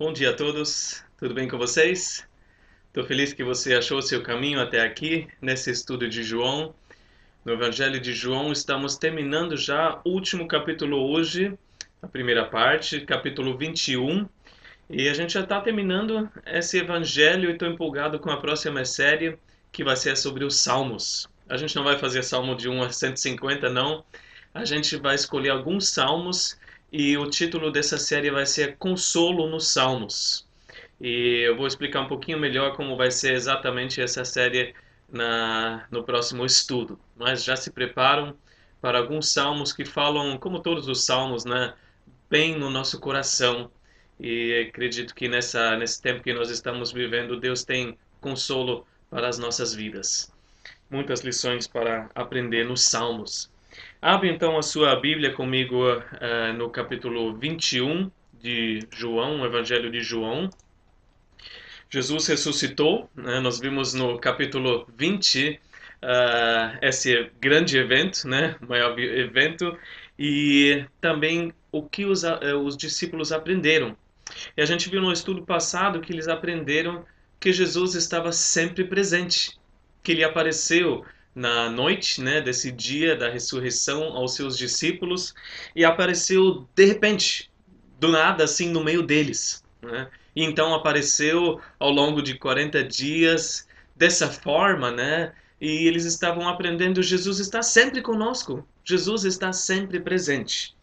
Bom dia a todos, tudo bem com vocês? Estou feliz que você achou seu caminho até aqui nesse estudo de João. No Evangelho de João, estamos terminando já o último capítulo hoje, a primeira parte, capítulo 21. E a gente já está terminando esse Evangelho e estou empolgado com a próxima série, que vai ser sobre os Salmos. A gente não vai fazer Salmo de 1 a 150, não. A gente vai escolher alguns Salmos e o título dessa série vai ser Consolo nos Salmos. E eu vou explicar um pouquinho melhor como vai ser exatamente essa série na, no próximo estudo. Mas já se preparam para alguns salmos que falam, como todos os salmos, né, bem no nosso coração. E acredito que nessa, nesse tempo que nós estamos vivendo, Deus tem consolo para as nossas vidas. Muitas lições para aprender nos salmos. Abre então a sua Bíblia comigo uh, no capítulo 21 de João, o Evangelho de João. Jesus ressuscitou, né? nós vimos no capítulo 20 uh, eh, esse grande evento, né? o maior evento, e também o que os, uh, os discípulos aprenderam. E a gente viu no estudo passado que eles aprenderam que Jesus estava sempre presente, que ele apareceu na noite, né, desse dia da ressurreição aos seus discípulos e apareceu de repente, do nada, assim, no meio deles. Né? E então apareceu ao longo de 40 dias dessa forma, né? E eles estavam aprendendo: Jesus está sempre conosco, Jesus está sempre presente.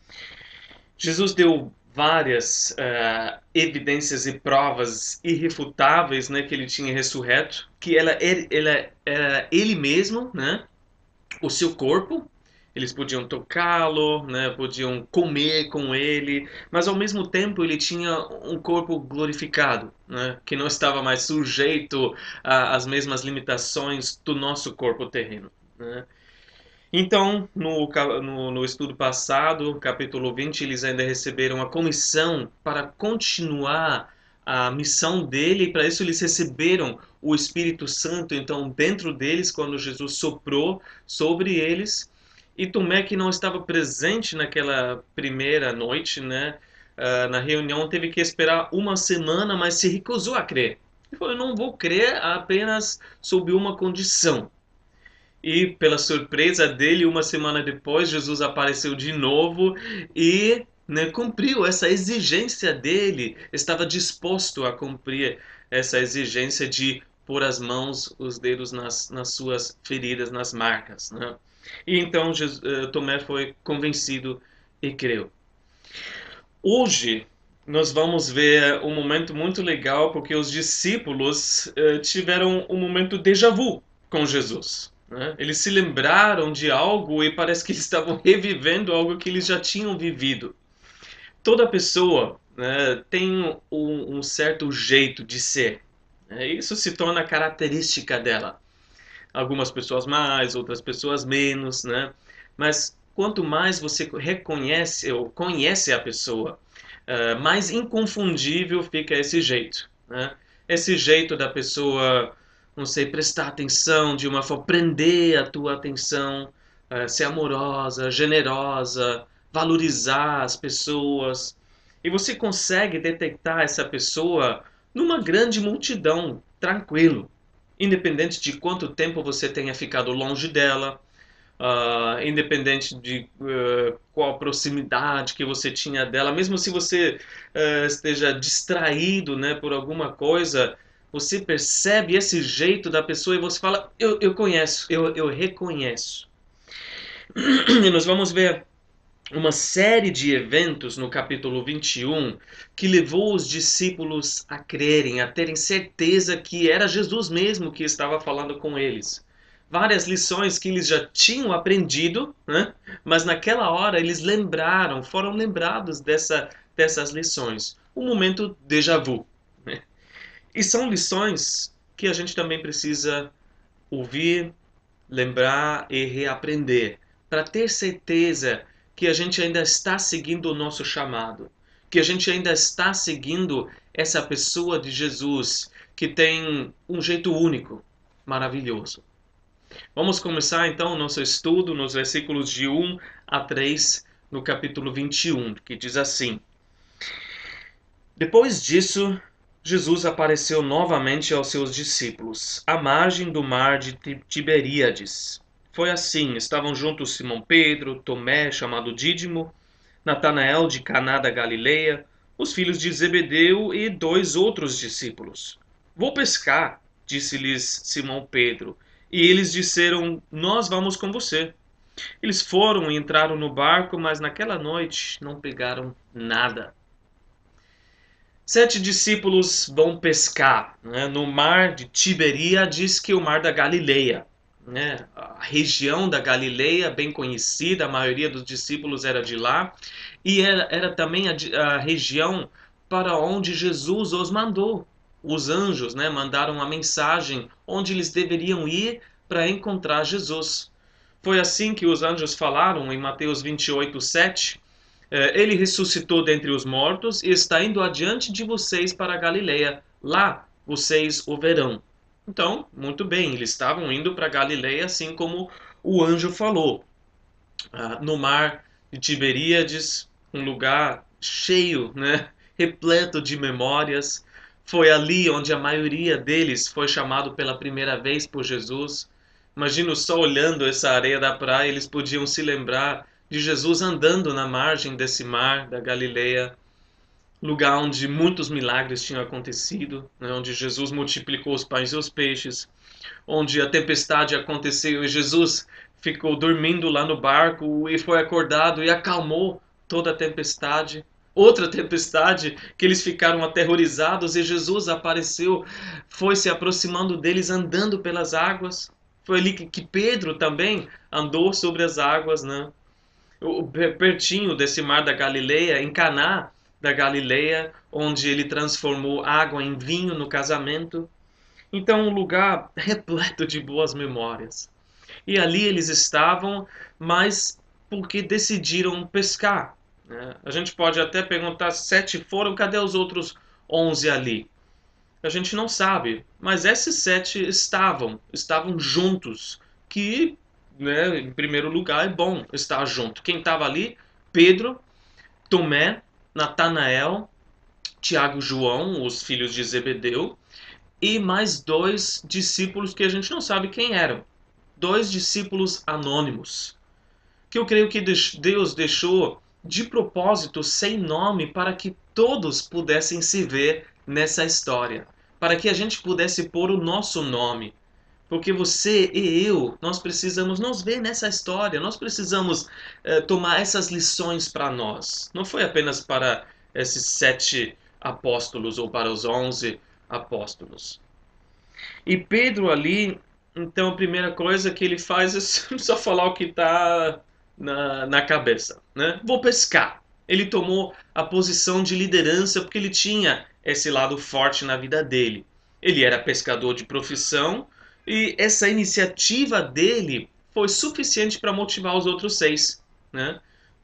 Jesus deu várias uh, evidências e provas irrefutáveis né, que ele tinha ressurreto, que ela, ela era ele mesmo, né, o seu corpo, eles podiam tocá-lo, né, podiam comer com ele, mas ao mesmo tempo ele tinha um corpo glorificado, né, que não estava mais sujeito às mesmas limitações do nosso corpo terreno. Né. Então, no, no, no, estudo passado, capítulo 20, eles ainda receberam a comissão para continuar a missão dele, e para isso eles receberam o Espírito Santo, então, dentro deles, quando Jesus soprou sobre eles. E Tomé, que não estava presente naquela primeira noite, né, uh, na reunião, teve que esperar uma semana, mas se recusou a crer. Ele falou: Eu não vou crer apenas sob uma condição e, pela surpresa dele, uma semana depois, Jesus apareceu de novo e né, cumpriu essa exigência dele, estava disposto a cumprir essa exigência de pôr as mãos, os dedos nas, nas suas feridas, nas marcas. Né? E então Jesus, uh, Tomé foi convencido e creu. Hoje nós vamos ver um momento muito legal porque os discípulos uh, tiveram um momento déjà vu com Jesus. Né? Eles se lembraram de algo e parece que eles estavam revivendo algo que eles já tinham vivido. Toda pessoa né, tem um, um, certo jeito de ser. Né? Isso se torna característica dela. Algumas pessoas mais, outras pessoas menos, né? Mas quanto mais você reconhece ou conhece a pessoa, uh, mais inconfundível fica esse jeito. Né? Esse jeito da pessoa não sei, prestar atenção de uma forma, prender a tua atenção, é, ser amorosa, generosa, valorizar as pessoas. E você consegue detectar essa pessoa numa grande multidão, tranquilo, independente de quanto tempo você tenha ficado longe dela, uh, independente de uh, qual proximidade que você tinha dela, mesmo se você uh, esteja distraído né, por alguma coisa, você percebe esse jeito da pessoa e você fala: Eu, eu conheço, eu, eu reconheço. E nós vamos ver uma série de eventos no capítulo 21 que levou os discípulos a crerem, a terem certeza que era Jesus mesmo que estava falando com eles. Várias lições que eles já tinham aprendido, né? mas naquela hora eles lembraram, foram lembrados dessa, dessas lições. Um momento déjà vu. E são lições que a gente também precisa ouvir, lembrar e reaprender, para ter certeza que a gente ainda está seguindo o nosso chamado, que a gente ainda está seguindo essa pessoa de Jesus que tem um jeito único, maravilhoso. Vamos começar então o nosso estudo nos versículos de 1 a 3 no capítulo 21, que diz assim: Depois disso, Jesus apareceu novamente aos seus discípulos, à margem do mar de Tiberíades. Foi assim: estavam juntos Simão Pedro, Tomé, chamado Dídimo, Natanael de Caná da Galileia, os filhos de Zebedeu e dois outros discípulos. Vou pescar, disse-lhes Simão Pedro, e eles disseram: Nós vamos com você. Eles foram e entraram no barco, mas naquela noite não pegaram nada. Sete discípulos vão pescar né? no mar de Tiberíades, que o mar da Galileia. Né? A região da Galileia, bem conhecida, a maioria dos discípulos era de lá, e era, era também a, a região para onde Jesus os mandou. Os anjos né, mandaram a mensagem onde eles deveriam ir para encontrar Jesus. Foi assim que os anjos falaram em Mateus 28, 7. É, ele ressuscitou dentre os mortos e está indo adiante de vocês para Galileia. Lá vocês o verão. Então, muito bem, eles estavam indo para Galileia, assim como o anjo falou. Ah, no mar de Tiberíades, um lugar cheio, né, repleto de memórias. Foi ali onde a maioria deles foi chamado pela primeira vez por Jesus. Imagino só olhando essa areia da praia, eles podiam se lembrar de Jesus andando na margem desse mar da Galileia, lugar onde muitos milagres tinham acontecido, né, onde Jesus multiplicou os pães e os peixes, onde a tempestade aconteceu e Jesus ficou dormindo lá no barco e foi acordado e acalmou toda a tempestade. Outra tempestade que eles ficaram aterrorizados e Jesus apareceu, foi se aproximando deles andando pelas águas. Foi ali que Pedro também andou sobre as águas, né? Pertinho desse mar da Galileia, em Caná da Galileia, onde ele transformou água em vinho no casamento. Então, um lugar repleto de boas memórias. E ali eles estavam, mas porque decidiram pescar. Né? A gente pode até perguntar: sete foram, cadê os outros onze ali? A gente não sabe, mas esses sete estavam, estavam juntos, que né, em primeiro lugar, é bom estar junto. Quem estava ali? Pedro, Tomé, Natanael, Tiago João, os filhos de Zebedeu, e mais dois discípulos que a gente não sabe quem eram. Dois discípulos anônimos. Que eu creio que Deus deixou de propósito sem nome para que todos pudessem se ver nessa história. Para que a gente pudesse pôr o nosso nome porque você e eu, nós precisamos nos ver nessa história, nós precisamos eh, tomar essas lições para nós. Não foi apenas para esses sete apóstolos ou para os onze apóstolos. E Pedro ali, então a primeira coisa que ele faz é só falar o que está na, na cabeça. Né? Vou pescar. Ele tomou a posição de liderança porque ele tinha esse lado forte na vida dele. Ele era pescador de profissão, e essa iniciativa dele foi suficiente para motivar os outros seis, né?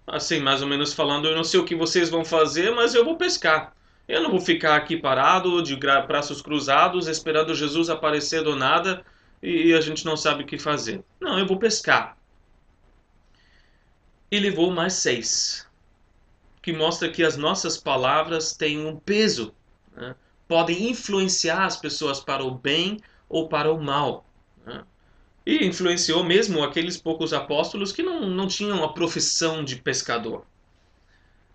Assim, mais ou menos falando, eu não sei o que vocês vão fazer, mas eu vou pescar. Eu não vou ficar aqui parado, de braços cruzados, esperando Jesus aparecer do nada e a gente não sabe o que fazer. Não, eu vou pescar. E levou mais seis, que mostra que as nossas palavras têm um peso, né? podem influenciar as pessoas para o bem ou para o mal. Né? E influenciou mesmo aqueles poucos apóstolos que não, não tinham a profissão de pescador.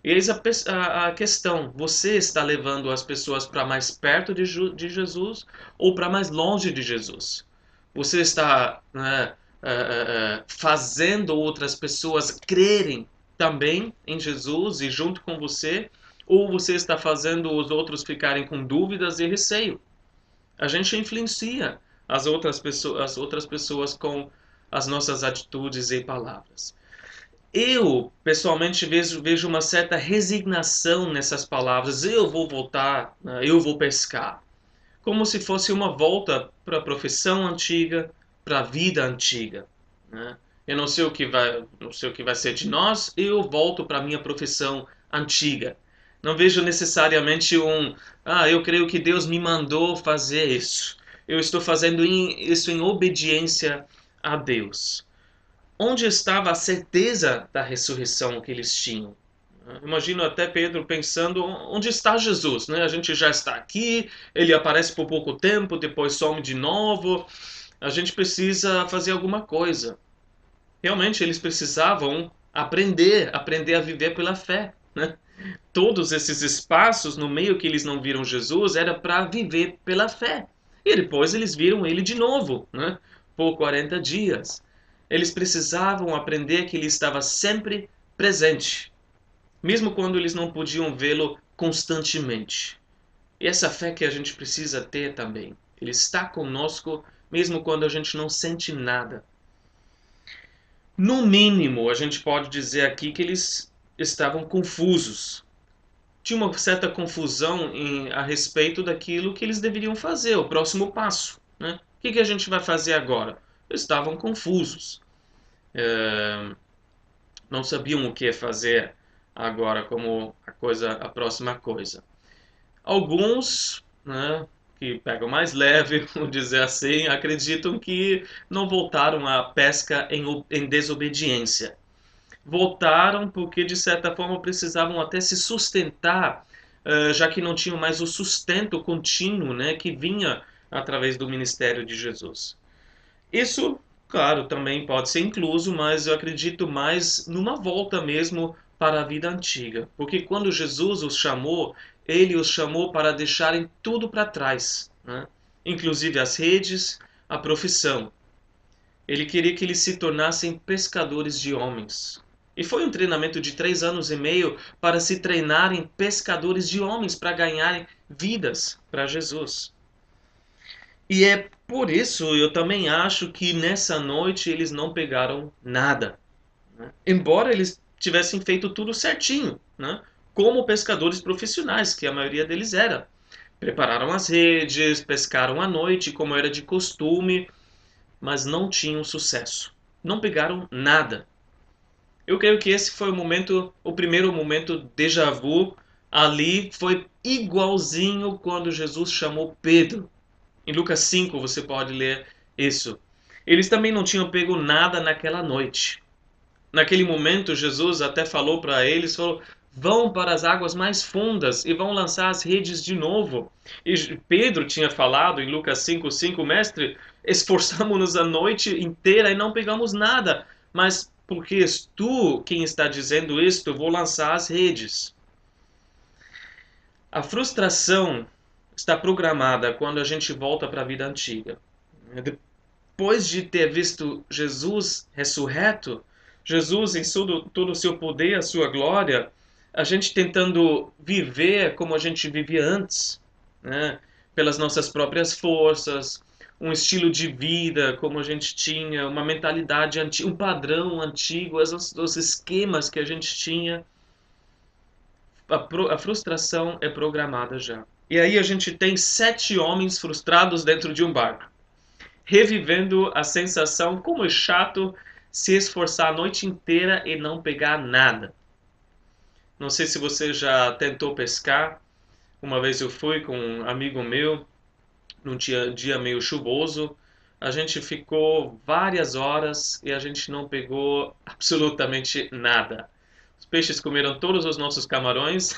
E eis a, a, questão: você está levando as pessoas para mais perto de, de Jesus ou para mais longe de Jesus? Você está né, uh, uh, fazendo outras pessoas crerem também em Jesus e junto com você? Ou você está fazendo os outros ficarem com dúvidas e receio? A gente influencia as outras pessoas, as outras pessoas com as nossas atitudes e palavras. Eu, pessoalmente, vejo, vejo uma certa resignação nessas palavras. Eu vou voltar, né? eu vou pescar. Como se fosse uma volta para a profissão antiga, para a vida antiga. Né? Eu não sei o que vai, não sei o que vai ser de nós. Eu volto para a minha profissão antiga. Não vejo necessariamente um, ah, eu creio que Deus me mandou fazer isso. Eu estou fazendo isso em obediência a Deus. Onde estava a certeza da ressurreição que eles tinham? Imagino até Pedro pensando onde está Jesus, né? A gente já está aqui, ele aparece por pouco tempo, depois some de novo. A gente precisa fazer alguma coisa. Realmente eles precisavam aprender, aprender a viver pela fé, né? Todos esses espaços no meio que eles não viram Jesus era para viver pela fé. E depois eles viram ele de novo, né? Por 40 dias. Eles precisavam aprender que ele estava sempre presente mesmo quando eles não podiam vê-lo constantemente. E essa fé que a gente precisa ter também. Ele está conosco mesmo quando a gente não sente nada. No mínimo, a gente pode dizer aqui que eles estavam confusos. Tinha uma certa confusão em, a respeito daquilo que eles deveriam fazer, o próximo passo. Né? O que, que a gente vai fazer agora? Estavam confusos. É, não sabiam o que fazer agora como a coisa, a próxima coisa. Alguns, né, que pegam mais leve, vamos dizer assim, acreditam que não voltaram à pesca em, em desobediência. Voltaram porque, de certa forma, precisavam até se sustentar, uh, já que não tinham mais o sustento contínuo né, que vinha através do ministério de Jesus. Isso, claro, também pode ser incluso, mas eu acredito mais numa volta mesmo para a vida antiga. Porque quando Jesus os chamou, ele os chamou para deixarem tudo para trás, né? inclusive as redes, a profissão. Ele queria que eles se tornassem pescadores de homens. E foi um treinamento de três anos e meio para se treinarem pescadores de homens, para ganharem vidas para Jesus. E é por isso eu também acho que nessa noite eles não pegaram nada. Né? Embora eles tivessem feito tudo certinho, né? como pescadores profissionais, que a maioria deles era. Prepararam as redes, pescaram à noite, como era de costume, mas não tinham sucesso. Não pegaram nada. Eu creio que esse foi o momento, o primeiro momento déjà vu. Ali foi igualzinho quando Jesus chamou Pedro. Em Lucas 5 você pode ler isso. Eles também não tinham pego nada naquela noite. Naquele momento, Jesus até falou para eles, falou, vão para as águas mais fundas e vão lançar as redes de novo. E Pedro tinha falado em Lucas 5:5, mestre, esforçamos-nos a noite inteira e não pegamos nada, mas porque és tu quem está dizendo isto, vou lançar as redes. A frustração está programada quando a gente volta para a vida antiga. Depois de ter visto Jesus ressurreto, Jesus em todo, todo o seu poder, a sua glória, a gente tentando viver como a gente vivia antes, né? pelas nossas próprias forças, um estilo de vida como a gente tinha, uma mentalidade antiga, um padrão antigo, os, os esquemas que a gente tinha. A, pro, a frustração é programada já. E aí a gente tem sete homens frustrados dentro de um barco, revivendo a sensação como é chato se esforçar a noite inteira e não pegar nada. Não sei se você já tentou pescar. Uma vez eu fui com um amigo meu, num dia, dia meio chuvoso. A gente ficou várias horas e a gente não pegou absolutamente nada. Os peixes comeram todos os nossos camarões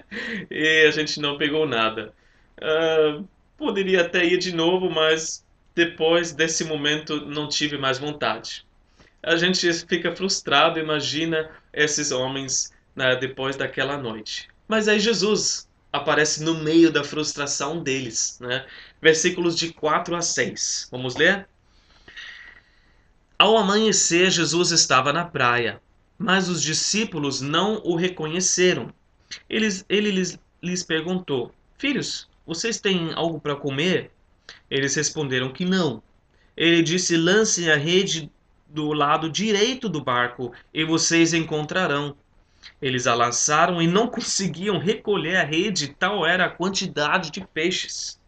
e a gente não pegou nada. Uh, poderia até ir de novo, mas depois desse momento não tive mais vontade a gente fica frustrado, imagina esses homens né, depois daquela noite. Mas aí Jesus aparece no meio da frustração deles. Né? Versículos de 4 a 6. Vamos ler? Ao amanhecer, Jesus estava na praia, mas os discípulos não o reconheceram. Eles, ele lhes, lhes perguntou: Filhos, vocês têm algo para comer? Eles responderam que não. Ele disse: Lancem a rede do lado direito do barco e vocês encontrarão. Eles a lançaram e não conseguiam recolher a rede, tal era a quantidade de peixes.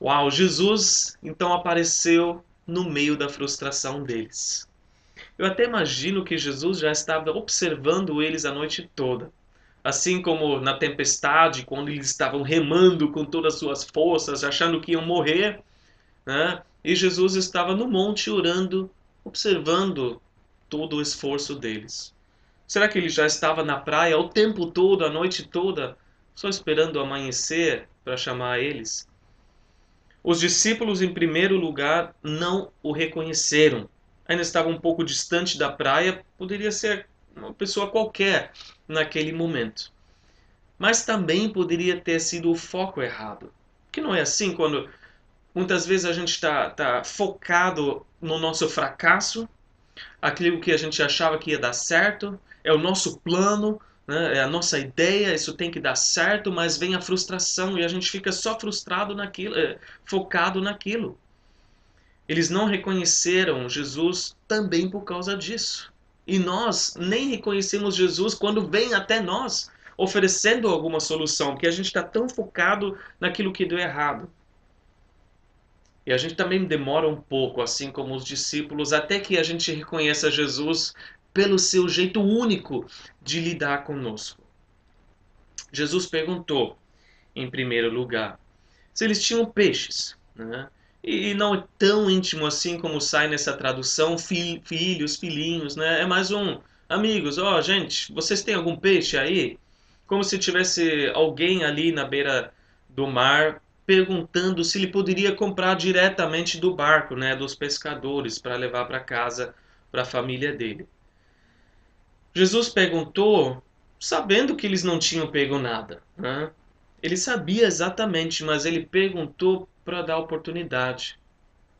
Uau, Jesus então apareceu no meio da frustração deles. Eu até imagino que Jesus já estava observando eles a noite toda. Assim como na tempestade, quando eles estavam remando com todas as suas forças, achando que iam morrer, né? e Jesus estava no monte orando observando todo o esforço deles. Será que ele já estava na praia o tempo todo, a noite toda, só esperando amanhecer para chamar eles? Os discípulos, em primeiro lugar, não o reconheceram. Ainda estava um pouco distante da praia, poderia ser uma pessoa qualquer naquele momento. Mas também poderia ter sido o foco errado. Que não é assim quando muitas vezes a gente está tá focado no nosso fracasso, aquilo que a gente achava que ia dar certo, é o nosso plano, né? é a nossa ideia, isso tem que dar certo, mas vem a frustração e a gente fica só frustrado naquilo, é, focado naquilo. Eles não reconheceram Jesus também por causa disso. E nós nem reconhecemos Jesus quando vem até nós oferecendo alguma solução, porque a gente está tão focado naquilo que deu errado. E a gente também demora um pouco, assim como os discípulos, até que a gente reconheça Jesus pelo seu jeito único de lidar conosco. Jesus perguntou, em primeiro lugar, se eles tinham peixes. Né? E não é tão íntimo assim como sai nessa tradução, filhos, filhinhos, né? É mais um, amigos, ó, oh, gente, vocês têm algum peixe aí? Como se tivesse alguém ali na beira do mar perguntando se ele poderia comprar diretamente do barco, né, dos pescadores, para levar para casa, para a família dele. Jesus perguntou, sabendo que eles não tinham pego nada. Né? Ele sabia exatamente, mas ele perguntou para dar oportunidade,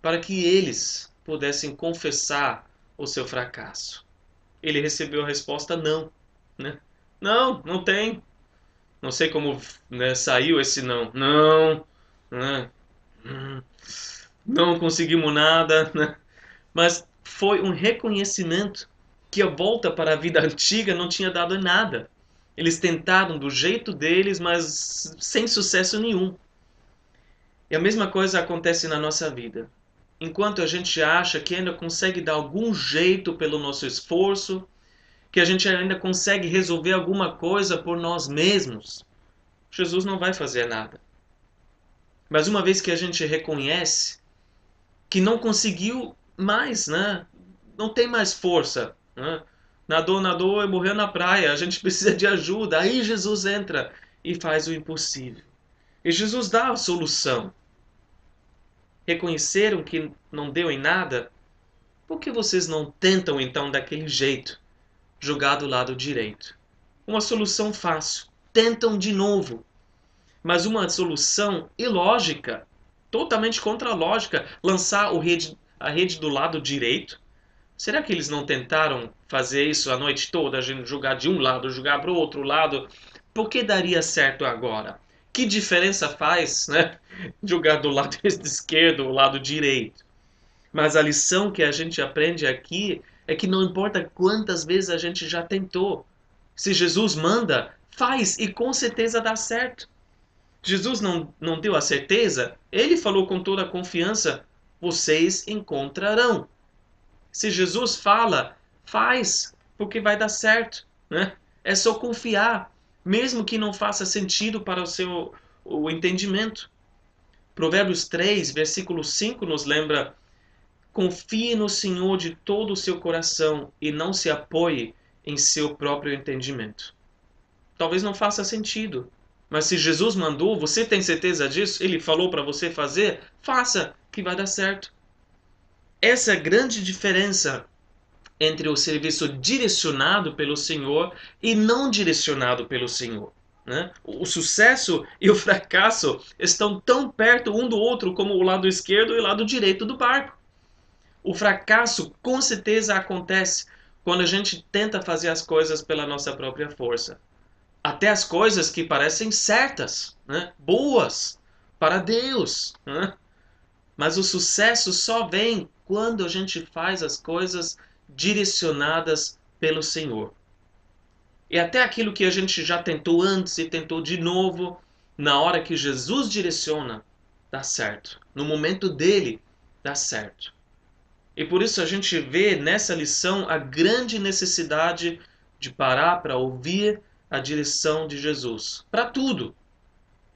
para que eles pudessem confessar o seu fracasso. Ele recebeu a resposta não. Né? Não, não tem. Não sei como né, saiu esse não. Não, né? Hum, não conseguimos nada, né? mas foi um reconhecimento que a volta para a vida antiga não tinha dado nada. Eles tentaram do jeito deles, mas sem sucesso nenhum. E a mesma coisa acontece na nossa vida. Enquanto a gente acha que ainda consegue dar algum jeito pelo nosso esforço, que a gente ainda consegue resolver alguma coisa por nós mesmos, Jesus não vai fazer nada. Mas uma vez que a gente reconhece que não conseguiu mais, né? não tem mais força, né? nadou, nadou e morreu na praia, a gente precisa de ajuda. Aí Jesus entra e faz o impossível. E Jesus dá a solução. Reconheceram que não deu em nada? Por que vocês não tentam então daquele jeito? Jogar do lado direito. Uma solução fácil. Tentam de novo mas uma solução ilógica, totalmente contra a lógica, lançar rede, a rede do lado direito. Será que eles não tentaram fazer isso a noite toda, a gente jogar de um lado, jogar para o outro lado? Por que daria certo agora? Que diferença faz, né? Jogar do lado esquerdo ou lado direito. Mas a lição que a gente aprende aqui é que não importa quantas vezes a gente já tentou. Se Jesus manda, faz e com certeza dá certo. Jesus não, não deu a certeza, ele falou com toda a confiança: vocês encontrarão. Se Jesus fala, faz, porque vai dar certo. Né? É só confiar, mesmo que não faça sentido para o seu o entendimento. Provérbios 3, versículo 5 nos lembra: confie no Senhor de todo o seu coração e não se apoie em seu próprio entendimento. Talvez não faça sentido, mas se Jesus mandou, você tem certeza disso? Ele falou para você fazer? Faça, que vai dar certo. Essa é a grande diferença entre o serviço direcionado pelo Senhor e não direcionado pelo Senhor. Né? O sucesso e o fracasso estão tão perto um do outro como o lado esquerdo e o lado direito do barco. O fracasso com certeza acontece quando a gente tenta fazer as coisas pela nossa própria força até as coisas que parecem certas, né? boas para Deus. Né? Mas o sucesso só vem quando a gente faz as coisas direcionadas pelo Senhor. E até aquilo que a gente já tentou antes e tentou de novo, na hora que Jesus direciona, dá certo. No momento dele, dá certo. E por isso a gente vê nessa lição a grande necessidade de parar para ouvir a direção de Jesus para tudo.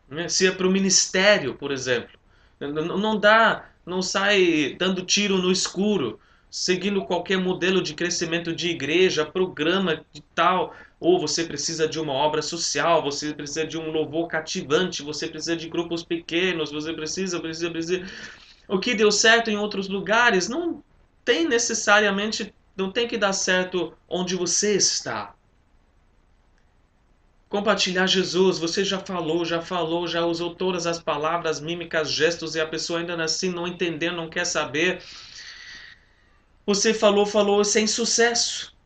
Né? Se é para o ministério, por exemplo, não dá, não sai dando tiro no escuro. seguindo qualquer modelo de crescimento de igreja, programa de tal, ou você precisa de uma obra social, você precisa de um louvor cativante, você precisa de grupos pequenos, você precisa, precisa, precisa. O que deu certo em outros lugares não tem necessariamente, não tem que dar certo onde você está. Compartilhar Jesus, você já falou, já falou, já usou todas as palavras, mímicas, gestos e a pessoa ainda assim não entendendo, não quer saber. Você falou, falou sem sucesso.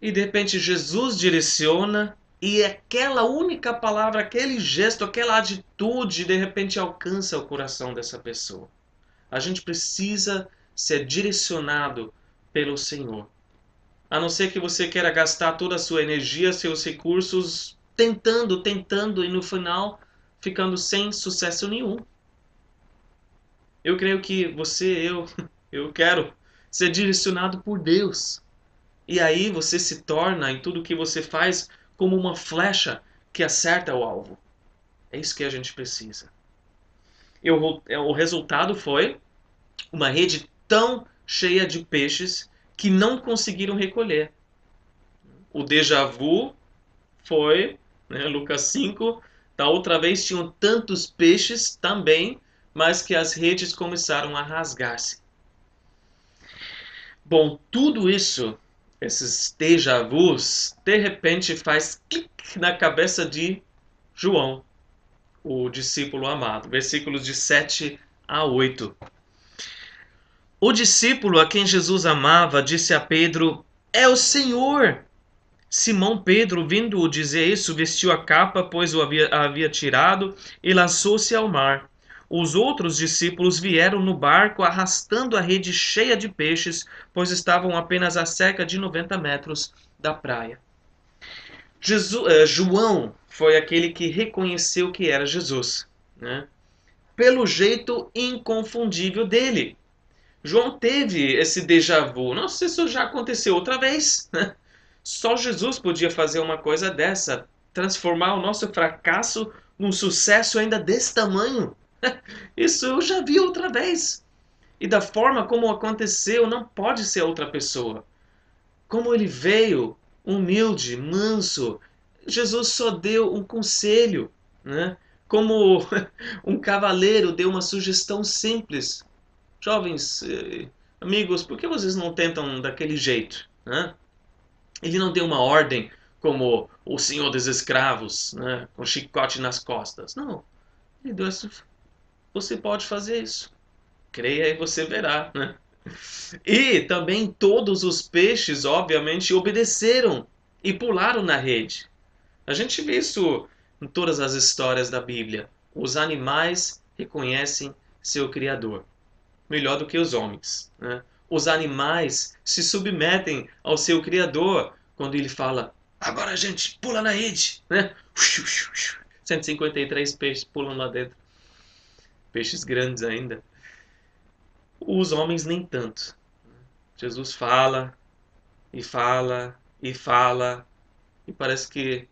E de repente Jesus direciona e aquela única palavra, aquele gesto, aquela atitude, de repente alcança o coração dessa pessoa. A gente precisa ser direcionado pelo Senhor. A não ser que você queira gastar toda a sua energia, seus recursos, tentando, tentando e no final ficando sem sucesso nenhum. Eu creio que você, eu, eu quero ser direcionado por Deus. E aí você se torna em tudo que você faz como uma flecha que acerta o alvo. É isso que a gente precisa. E o, o resultado foi uma rede tão cheia de peixes que não conseguiram recolher. O déjà vu foi, né, Lucas 5, da outra vez tinham tantos peixes também, mas que as redes começaram a rasgar-se. Bom, tudo isso esses déjà vus, de repente faz clique na cabeça de João, o discípulo amado. Versículos de 7 a 8. O discípulo a quem Jesus amava disse a Pedro: É o Senhor! Simão Pedro, vindo dizer isso, vestiu a capa, pois o havia, havia tirado, e lançou-se ao mar. Os outros discípulos vieram no barco arrastando a rede cheia de peixes, pois estavam apenas a cerca de 90 metros da praia. Jesus, eh, João foi aquele que reconheceu que era Jesus, né? pelo jeito inconfundível dele. João teve esse déjà vu. Não sei se isso já aconteceu outra vez. Né? Só Jesus podia fazer uma coisa dessa, transformar o nosso fracasso num sucesso ainda desse tamanho. Isso eu já vi outra vez. E da forma como aconteceu, não pode ser outra pessoa. Como ele veio, humilde, manso, Jesus só deu um conselho, né? Como um cavaleiro deu uma sugestão simples. Jovens, eh, amigos, por que vocês não tentam daquele jeito? Né? Ele não deu uma ordem como o senhor dos escravos, né? com chicote nas costas. Não. Ele deu essa você pode fazer isso. Creia e você verá, né? E também todos os peixes, obviamente, obedeceram e pularam na rede. A gente vê isso em todas as histórias da Bíblia. Os animais reconhecem seu Criador, melhor do que os homens. Né? Os animais se submetem ao seu Criador quando ele fala: agora a gente pula na rede. Né? 153 peixes pulam lá dentro peixes grandes ainda. Os homens nem tanto. Jesus fala e fala e fala e parece que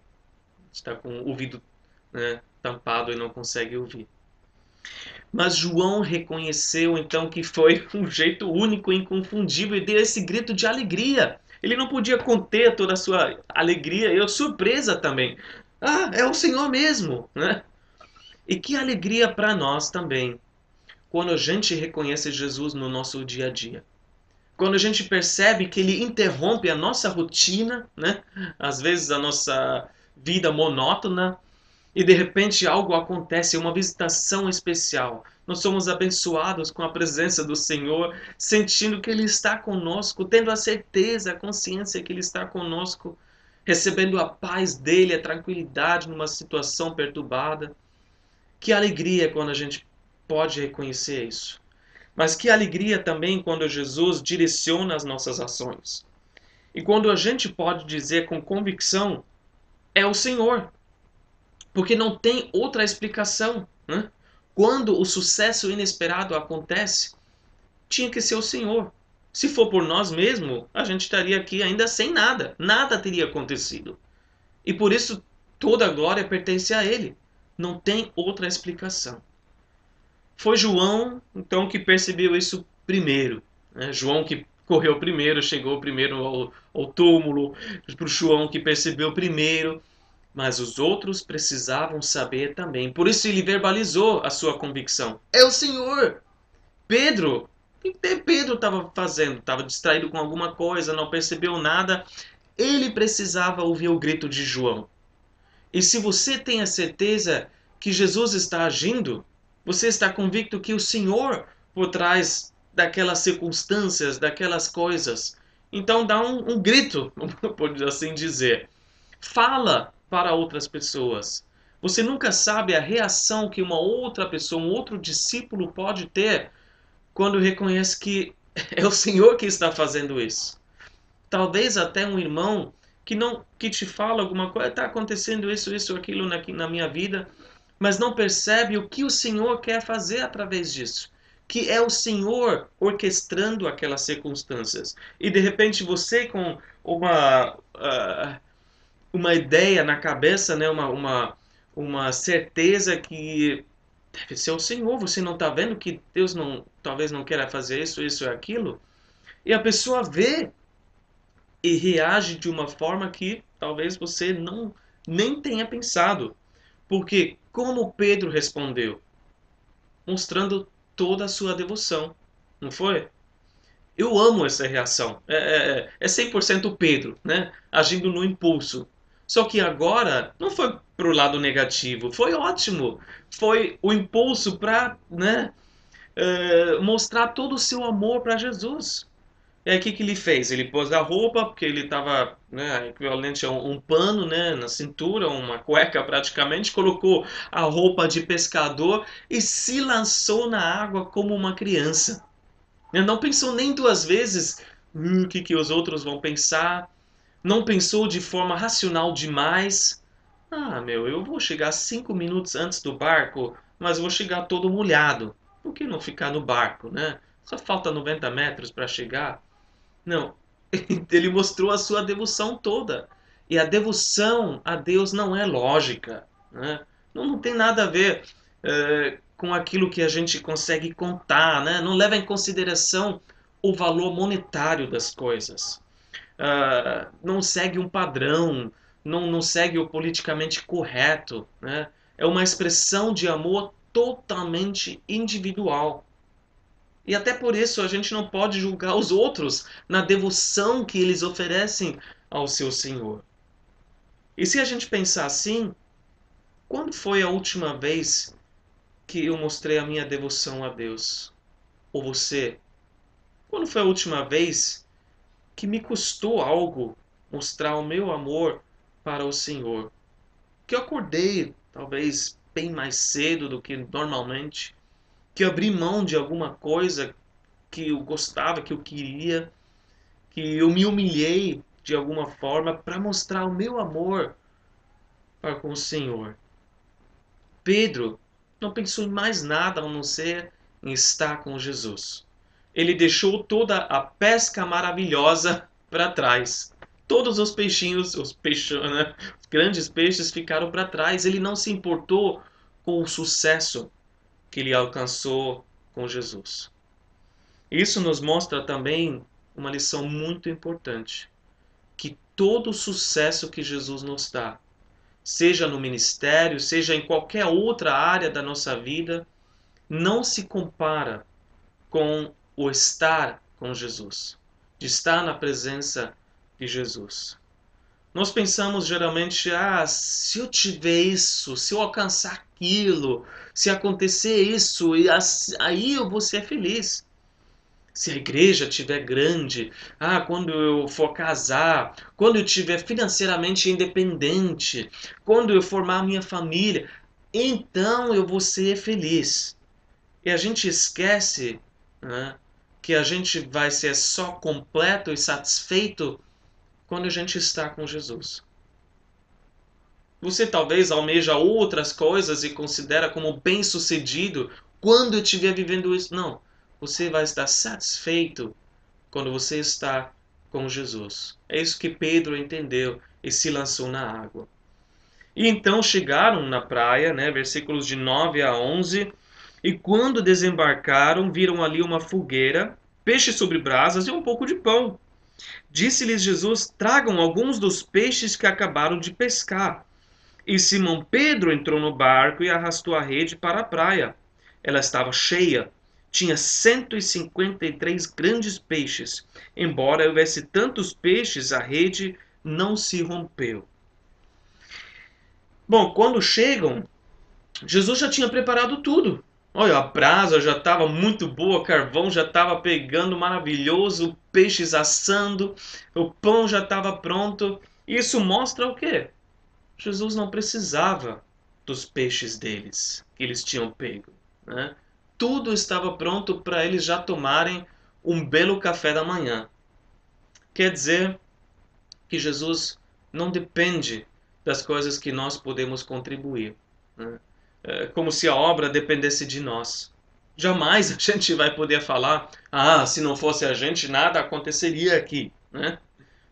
está com o ouvido né, tampado e não consegue ouvir. Mas João reconheceu então que foi um jeito único e inconfundível e deu esse grito de alegria. Ele não podia conter toda a sua alegria e a surpresa também. Ah, é o Senhor mesmo, né? E que alegria para nós também, quando a gente reconhece Jesus no nosso dia a dia. Quando a gente percebe que ele interrompe a nossa rotina, né? às vezes a nossa vida monótona, e de repente algo acontece, uma visitação especial. Nós somos abençoados com a presença do Senhor, sentindo que Ele está conosco, tendo a certeza, a consciência que Ele está conosco, recebendo a paz dele, a tranquilidade numa situação perturbada. Que alegria quando a gente pode reconhecer isso. Mas que alegria também quando Jesus direciona as nossas ações. E quando a gente pode dizer com convicção, é o Senhor. Porque não tem outra explicação. Né? Quando o sucesso inesperado acontece, tinha que ser o Senhor. Se for por nós mesmos, a gente estaria aqui ainda sem nada. Nada teria acontecido. E por isso toda a glória pertence a Ele. Não tem outra explicação. Foi João, então, que percebeu isso primeiro. Né? João que correu primeiro, chegou primeiro ao, ao túmulo, para João que percebeu primeiro, mas os outros precisavam saber também. Por isso ele verbalizou a sua convicção: é o Senhor. Pedro, o que Pedro estava fazendo? Estava distraído com alguma coisa, não percebeu nada. Ele precisava ouvir o grito de João. E se você tem a certeza que Jesus está agindo, você está convicto que o Senhor por trás daquelas circunstâncias, daquelas coisas. Então dá um, um grito, por assim dizer. Fala para outras pessoas. Você nunca sabe a reação que uma outra pessoa, um outro discípulo pode ter quando reconhece que é o Senhor que está fazendo isso. Talvez até um irmão que não que te fala alguma coisa, está acontecendo isso, isso, aquilo na, na minha vida, mas não percebe o que o Senhor quer fazer através disso. Que é o Senhor orquestrando aquelas circunstâncias. E de repente você com uma, uh, uma ideia na cabeça, né? uma, uma, uma certeza que deve ser o Senhor. Você não está vendo que Deus não talvez não queira fazer isso, isso e aquilo? E a pessoa vê e reage de uma forma que talvez você não nem tenha pensado. Porque como Pedro respondeu? Mostrando toda a sua devoção, não foi? Eu amo essa reação. É, é 100% é Pedro, né? Agindo no impulso. Só que agora não foi pro lado negativo, foi ótimo. Foi o impulso para né, uh, mostrar todo o seu amor para Jesus. E aí o que, que ele fez? Ele pôs a roupa, porque ele estava né, equivalente a um, um, pano né, na cintura, uma cueca praticamente, colocou a roupa de pescador e se lançou na água como uma criança. Ele não pensou nem duas vezes hum, o que, que os outros vão pensar, não pensou de forma racional demais. Ah, meu, eu vou chegar cinco minutos antes do barco, mas vou chegar todo molhado. Por que não ficar no barco, né? Só falta 90 metros para chegar. Não. Ele mostrou a sua devoção toda. E a devoção a Deus não é lógica. Né? Não, não tem nada a ver é, com aquilo que a gente consegue contar. Né? Não leva em consideração o valor monetário das coisas. Uh, não segue um padrão, não, não segue o politicamente correto. Né? É uma expressão de amor totalmente individual. E até por isso a gente não pode julgar os outros na devoção que eles oferecem ao seu Senhor. E se a gente pensar assim, quando foi a última vez que eu mostrei a minha devoção a Deus? Ou você? Quando foi a última vez que me custou algo mostrar o meu amor para o Senhor? Que eu acordei, talvez bem mais cedo do que normalmente, que eu abri mão de alguma coisa que eu gostava, que eu queria, que eu me humilhei de alguma forma para mostrar o meu amor para com o Senhor. Pedro não pensou em mais nada a não ser em estar com Jesus. Ele deixou toda a pesca maravilhosa para trás. Todos os peixinhos, os, peixes, né? os grandes peixes ficaram para trás. Ele não se importou com o sucesso que ele alcançou com Jesus. Isso nos mostra também uma lição muito importante, que todo o sucesso que Jesus nos dá, seja no ministério, seja em qualquer outra área da nossa vida, não se compara com o estar com Jesus, de estar na presença de Jesus. Nós pensamos geralmente, ah, se eu tiver isso, se eu alcançar aquilo, se acontecer isso, aí eu vou ser feliz. Se a igreja estiver grande, ah, quando eu for casar, quando eu estiver financeiramente independente, quando eu formar minha família, então eu vou ser feliz. E a gente esquece né, que a gente vai ser só completo e satisfeito quando a gente está com Jesus. Você talvez almeja outras coisas e considera como bem-sucedido quando estiver vivendo isso. Não. Você vai estar satisfeito quando você está com Jesus. É isso que Pedro entendeu e se lançou na água. E então chegaram na praia, né, versículos de 9 a 11, e quando desembarcaram, viram ali uma fogueira peixe sobre brasas e um pouco de pão. Disse-lhes Jesus: Tragam alguns dos peixes que acabaram de pescar. E Simão Pedro entrou no barco e arrastou a rede para a praia. Ela estava cheia, tinha 153 grandes peixes. Embora houvesse tantos peixes, a rede não se rompeu. Bom, quando chegam, Jesus já tinha preparado tudo. Olha, a brasa já estava muito boa, carvão já estava pegando maravilhoso, peixes assando, o pão já estava pronto. Isso mostra o quê? Jesus não precisava dos peixes deles, que eles tinham pego. Né? Tudo estava pronto para eles já tomarem um belo café da manhã. Quer dizer que Jesus não depende das coisas que nós podemos contribuir. Né? É como se a obra dependesse de nós. Jamais a gente vai poder falar, ah, se não fosse a gente, nada aconteceria aqui. Né?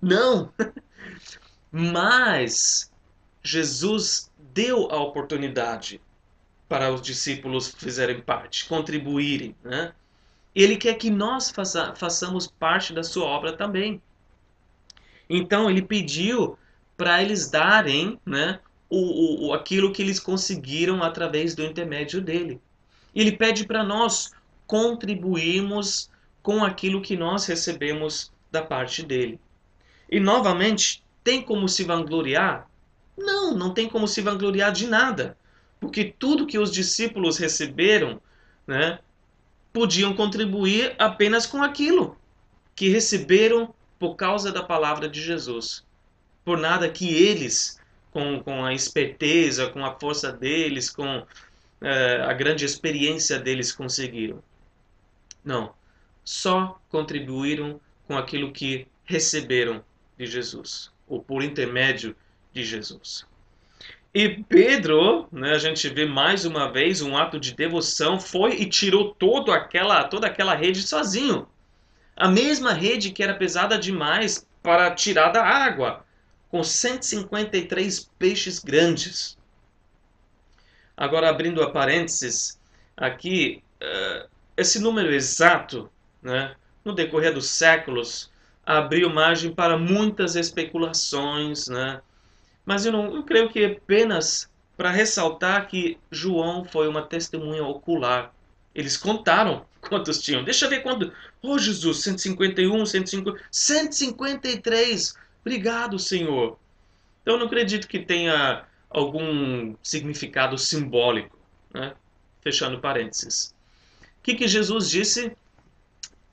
Não! Mas Jesus deu a oportunidade para os discípulos fizerem parte, contribuírem. Né? Ele quer que nós faça, façamos parte da sua obra também. Então ele pediu para eles darem né, o, o, aquilo que eles conseguiram através do intermédio dele. Ele pede para nós contribuirmos com aquilo que nós recebemos da parte dele. E novamente, tem como se vangloriar? Não, não tem como se vangloriar de nada. Porque tudo que os discípulos receberam, né, podiam contribuir apenas com aquilo que receberam por causa da palavra de Jesus. Por nada que eles com, com a esperteza, com a força deles, com é, a grande experiência deles conseguiram. Não. Só contribuíram com aquilo que receberam de Jesus, ou por intermédio de Jesus. E Pedro, né, a gente vê mais uma vez um ato de devoção, foi e tirou todo aquela, toda aquela rede sozinho. A mesma rede que era pesada demais para tirar da água com 153 peixes grandes. Agora, abrindo a parênteses, aqui, uh, esse número exato, né, no decorrer dos séculos, abriu margem para muitas especulações, né? mas eu, não, eu creio que apenas para ressaltar que João foi uma testemunha ocular. Eles contaram quantos tinham. Deixa eu ver quanto. Oh, Jesus, 151, 150, 153. Obrigado, Senhor. Então, eu não acredito que tenha algum significado simbólico. Né? Fechando parênteses. O que, que Jesus disse?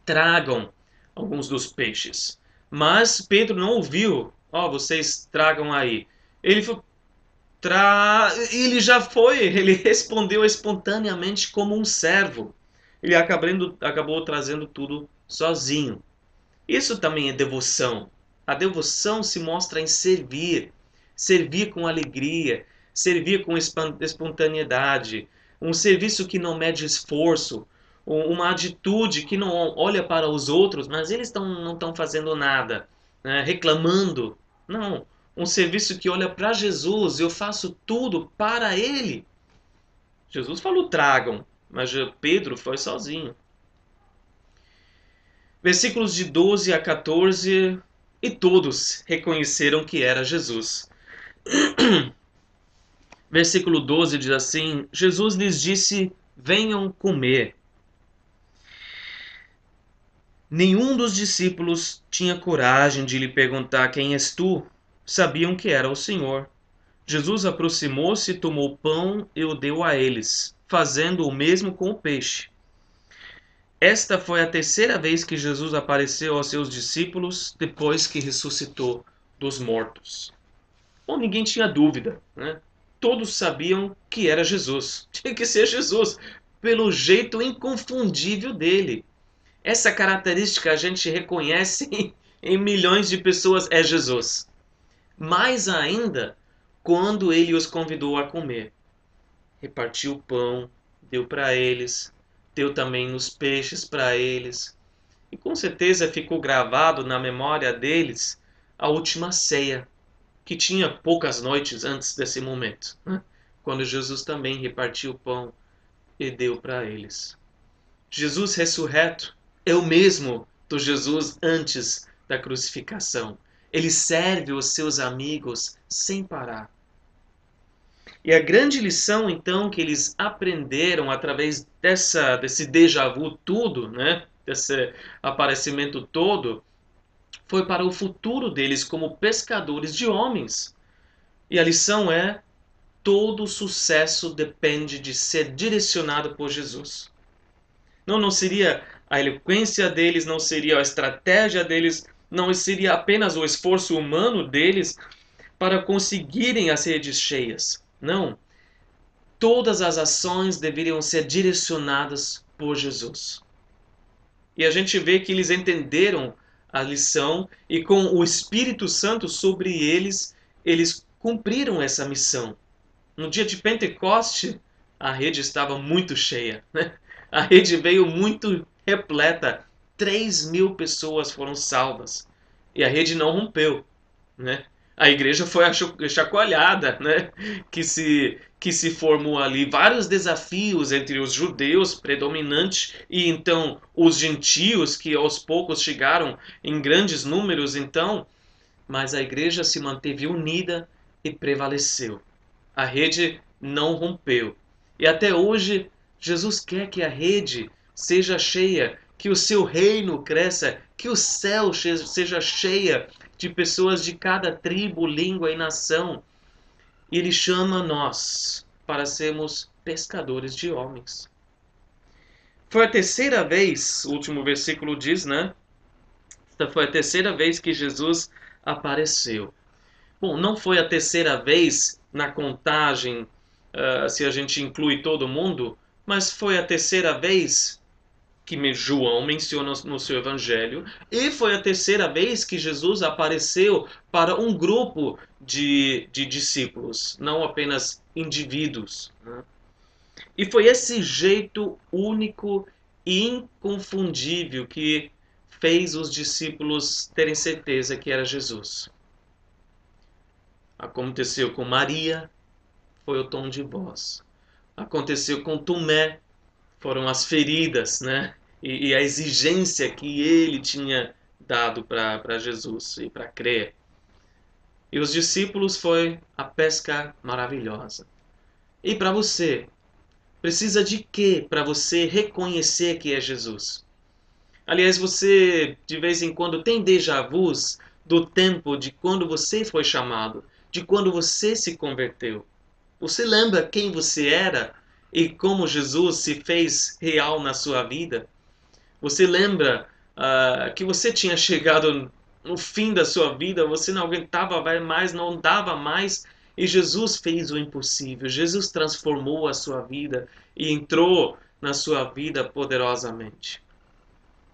Tragam alguns dos peixes. Mas Pedro não ouviu. Ó, oh, vocês tragam aí. Ele foi, tra... ele já foi, ele respondeu espontaneamente como um servo. Ele acabando, acabou trazendo tudo sozinho. Isso também é devoção. A devoção se mostra em servir, servir com alegria, servir com espontaneidade, um serviço que não mede esforço, uma atitude que não olha para os outros, mas eles tão, não estão fazendo nada, né? reclamando. Não, um serviço que olha para Jesus, eu faço tudo para Ele. Jesus falou: tragam, mas Pedro foi sozinho. Versículos de 12 a 14 e todos reconheceram que era Jesus. Versículo 12 diz assim: Jesus lhes disse: Venham comer. Nenhum dos discípulos tinha coragem de lhe perguntar: Quem és tu? Sabiam que era o Senhor. Jesus aproximou-se, tomou o pão e o deu a eles, fazendo o mesmo com o peixe. Esta foi a terceira vez que Jesus apareceu aos seus discípulos depois que ressuscitou dos mortos. Bom, ninguém tinha dúvida, né? Todos sabiam que era Jesus. Tinha que ser Jesus, pelo jeito inconfundível dele. Essa característica a gente reconhece em, milhões de pessoas é Jesus. Mais ainda quando ele os convidou a comer. Repartiu o pão, deu para eles, deu também nos peixes para eles. E com certeza ficou gravado na memória deles a última ceia, que tinha poucas noites antes desse momento, né? quando Jesus também repartiu o pão e deu para eles. Jesus ressurreto, é o mesmo do Jesus antes da crucificação. Ele serve os seus amigos sem parar. E a grande lição, então, que eles aprenderam através dessa, desse déjà vu tudo, né? desse aparecimento todo, foi para o futuro deles como pescadores de homens. E a lição é: todo sucesso depende de ser direcionado por Jesus. Não, não seria a eloquência deles, não seria a estratégia deles, não seria apenas o esforço humano deles para conseguirem as redes cheias. Não. Todas as ações deveriam ser direcionadas por Jesus. E a gente vê que eles entenderam a lição e com o Espírito Santo sobre eles, eles cumpriram essa missão. No dia de Pentecoste, a rede estava muito cheia. Né? A rede veio muito repleta. 3 mil pessoas foram salvas. E a rede não rompeu. Né? A igreja foi chacoalhada, né? que, se, que se formou ali vários desafios entre os judeus predominantes e então os gentios que aos poucos chegaram em grandes números então, mas a igreja se manteve unida e prevaleceu. A rede não rompeu. E até hoje Jesus quer que a rede seja cheia, que o seu reino cresça, que o céu seja cheia de pessoas de cada tribo, língua e nação. Ele chama nós para sermos pescadores de homens. Foi a terceira vez, o último versículo diz, né? Esta foi a terceira vez que Jesus apareceu. Bom, não foi a terceira vez na contagem, uh, se a gente inclui todo mundo, mas foi a terceira vez que João menciona no seu evangelho, e foi a terceira vez que Jesus apareceu para um grupo de, de discípulos, não apenas indivíduos. Né? E foi esse jeito único e inconfundível que fez os discípulos terem certeza que era Jesus. Aconteceu com Maria, foi o tom de voz aconteceu com Tomé foram as feridas, né? E, e a exigência que ele tinha dado para Jesus e para crer. E os discípulos foi a pesca maravilhosa. E para você, precisa de quê para você reconhecer que é Jesus? Aliás, você de vez em quando tem déjà vus do tempo de quando você foi chamado, de quando você se converteu. Você lembra quem você era e como Jesus se fez real na sua vida? Você lembra uh, que você tinha chegado no fim da sua vida, você não aguentava mais, não dava mais, e Jesus fez o impossível. Jesus transformou a sua vida e entrou na sua vida poderosamente.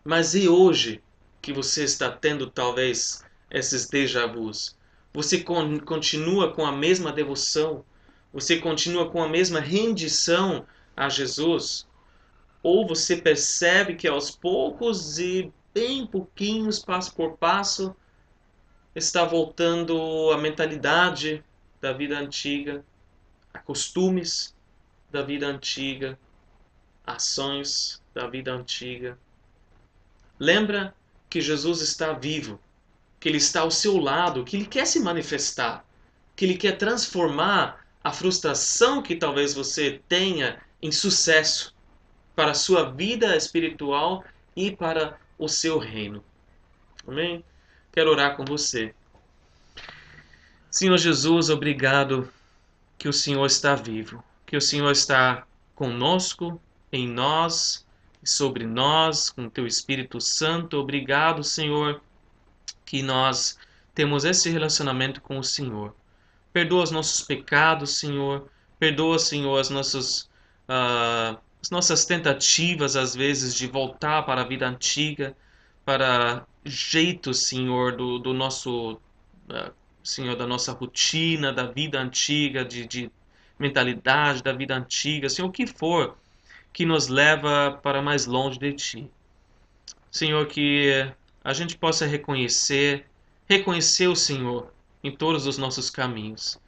Mas e hoje que você está tendo talvez esses déjà vus? Você continua com a mesma devoção? Você continua com a mesma rendição a Jesus? Ou você percebe que aos poucos e bem pouquinhos, passo por passo, está voltando a mentalidade da vida antiga, a costumes da vida antiga, ações da vida antiga. Lembra que Jesus está vivo, que Ele está ao seu lado, que Ele quer se manifestar, que Ele quer transformar a frustração que talvez você tenha em sucesso para a sua vida espiritual e para o seu reino. Amém? Quero orar com você. Senhor Jesus, obrigado que o Senhor está vivo, que o Senhor está conosco, em nós, sobre nós, com teu Espírito Santo. Obrigado, Senhor, que nós temos esse relacionamento com o Senhor. Perdoa os nossos pecados, Senhor. Perdoa, Senhor, as nossas, uh, as nossas tentativas, às vezes, de voltar para a vida antiga, para jeitos, Senhor, do, do nosso, uh, Senhor, da nossa rotina, da vida antiga, de, de mentalidade da vida antiga, Senhor, o que for que nos leva para mais longe de Ti. Senhor, que a gente possa reconhecer, reconhecer o Senhor em todos os nossos caminhos.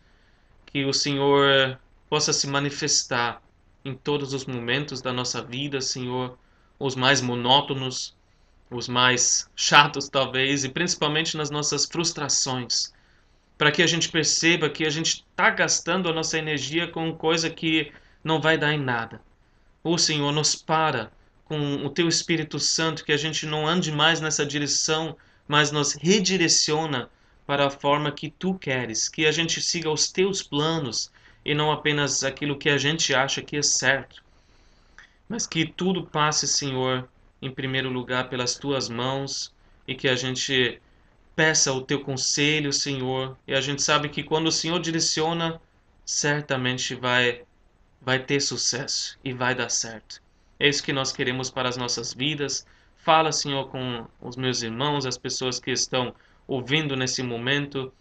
Que o Senhor possa se manifestar em todos os momentos da nossa vida, Senhor, os mais monótonos, os mais chatos talvez, e principalmente nas nossas frustrações, para que a gente perceba que a gente está gastando a nossa energia com coisa que não vai dar em nada. O Senhor nos para com o Teu Espírito Santo, que a gente não ande mais nessa direção, mas nos redireciona para a forma que Tu queres, que a gente siga os Teus planos e não apenas aquilo que a gente acha que é certo. Mas que tudo passe, Senhor, em primeiro lugar pelas tuas mãos e que a gente peça o teu conselho, Senhor. E a gente sabe que quando o Senhor direciona, certamente vai vai ter sucesso e vai dar certo. É isso que nós queremos para as nossas vidas. Fala, Senhor, com os meus irmãos, as pessoas que estão ouvindo nesse momento,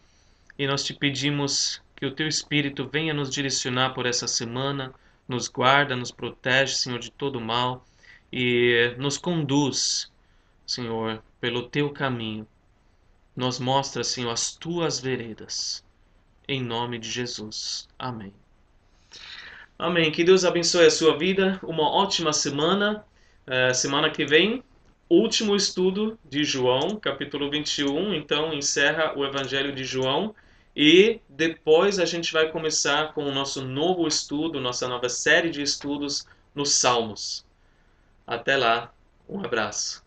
e nós te pedimos que o teu espírito venha nos direcionar por essa semana, nos guarda, nos protege, Senhor, de todo mal e nos conduz, Senhor, pelo teu caminho. Nos mostra, Senhor, as tuas veredas. Em nome de Jesus. Amém. Amém. Que Deus abençoe a sua vida. Uma ótima semana. Uh, semana que vem, último estudo de João, capítulo 21. Então, encerra o Evangelho de João. E depois a gente vai começar com o nosso novo estudo, nossa nova série de estudos nos Salmos. Até lá, um abraço.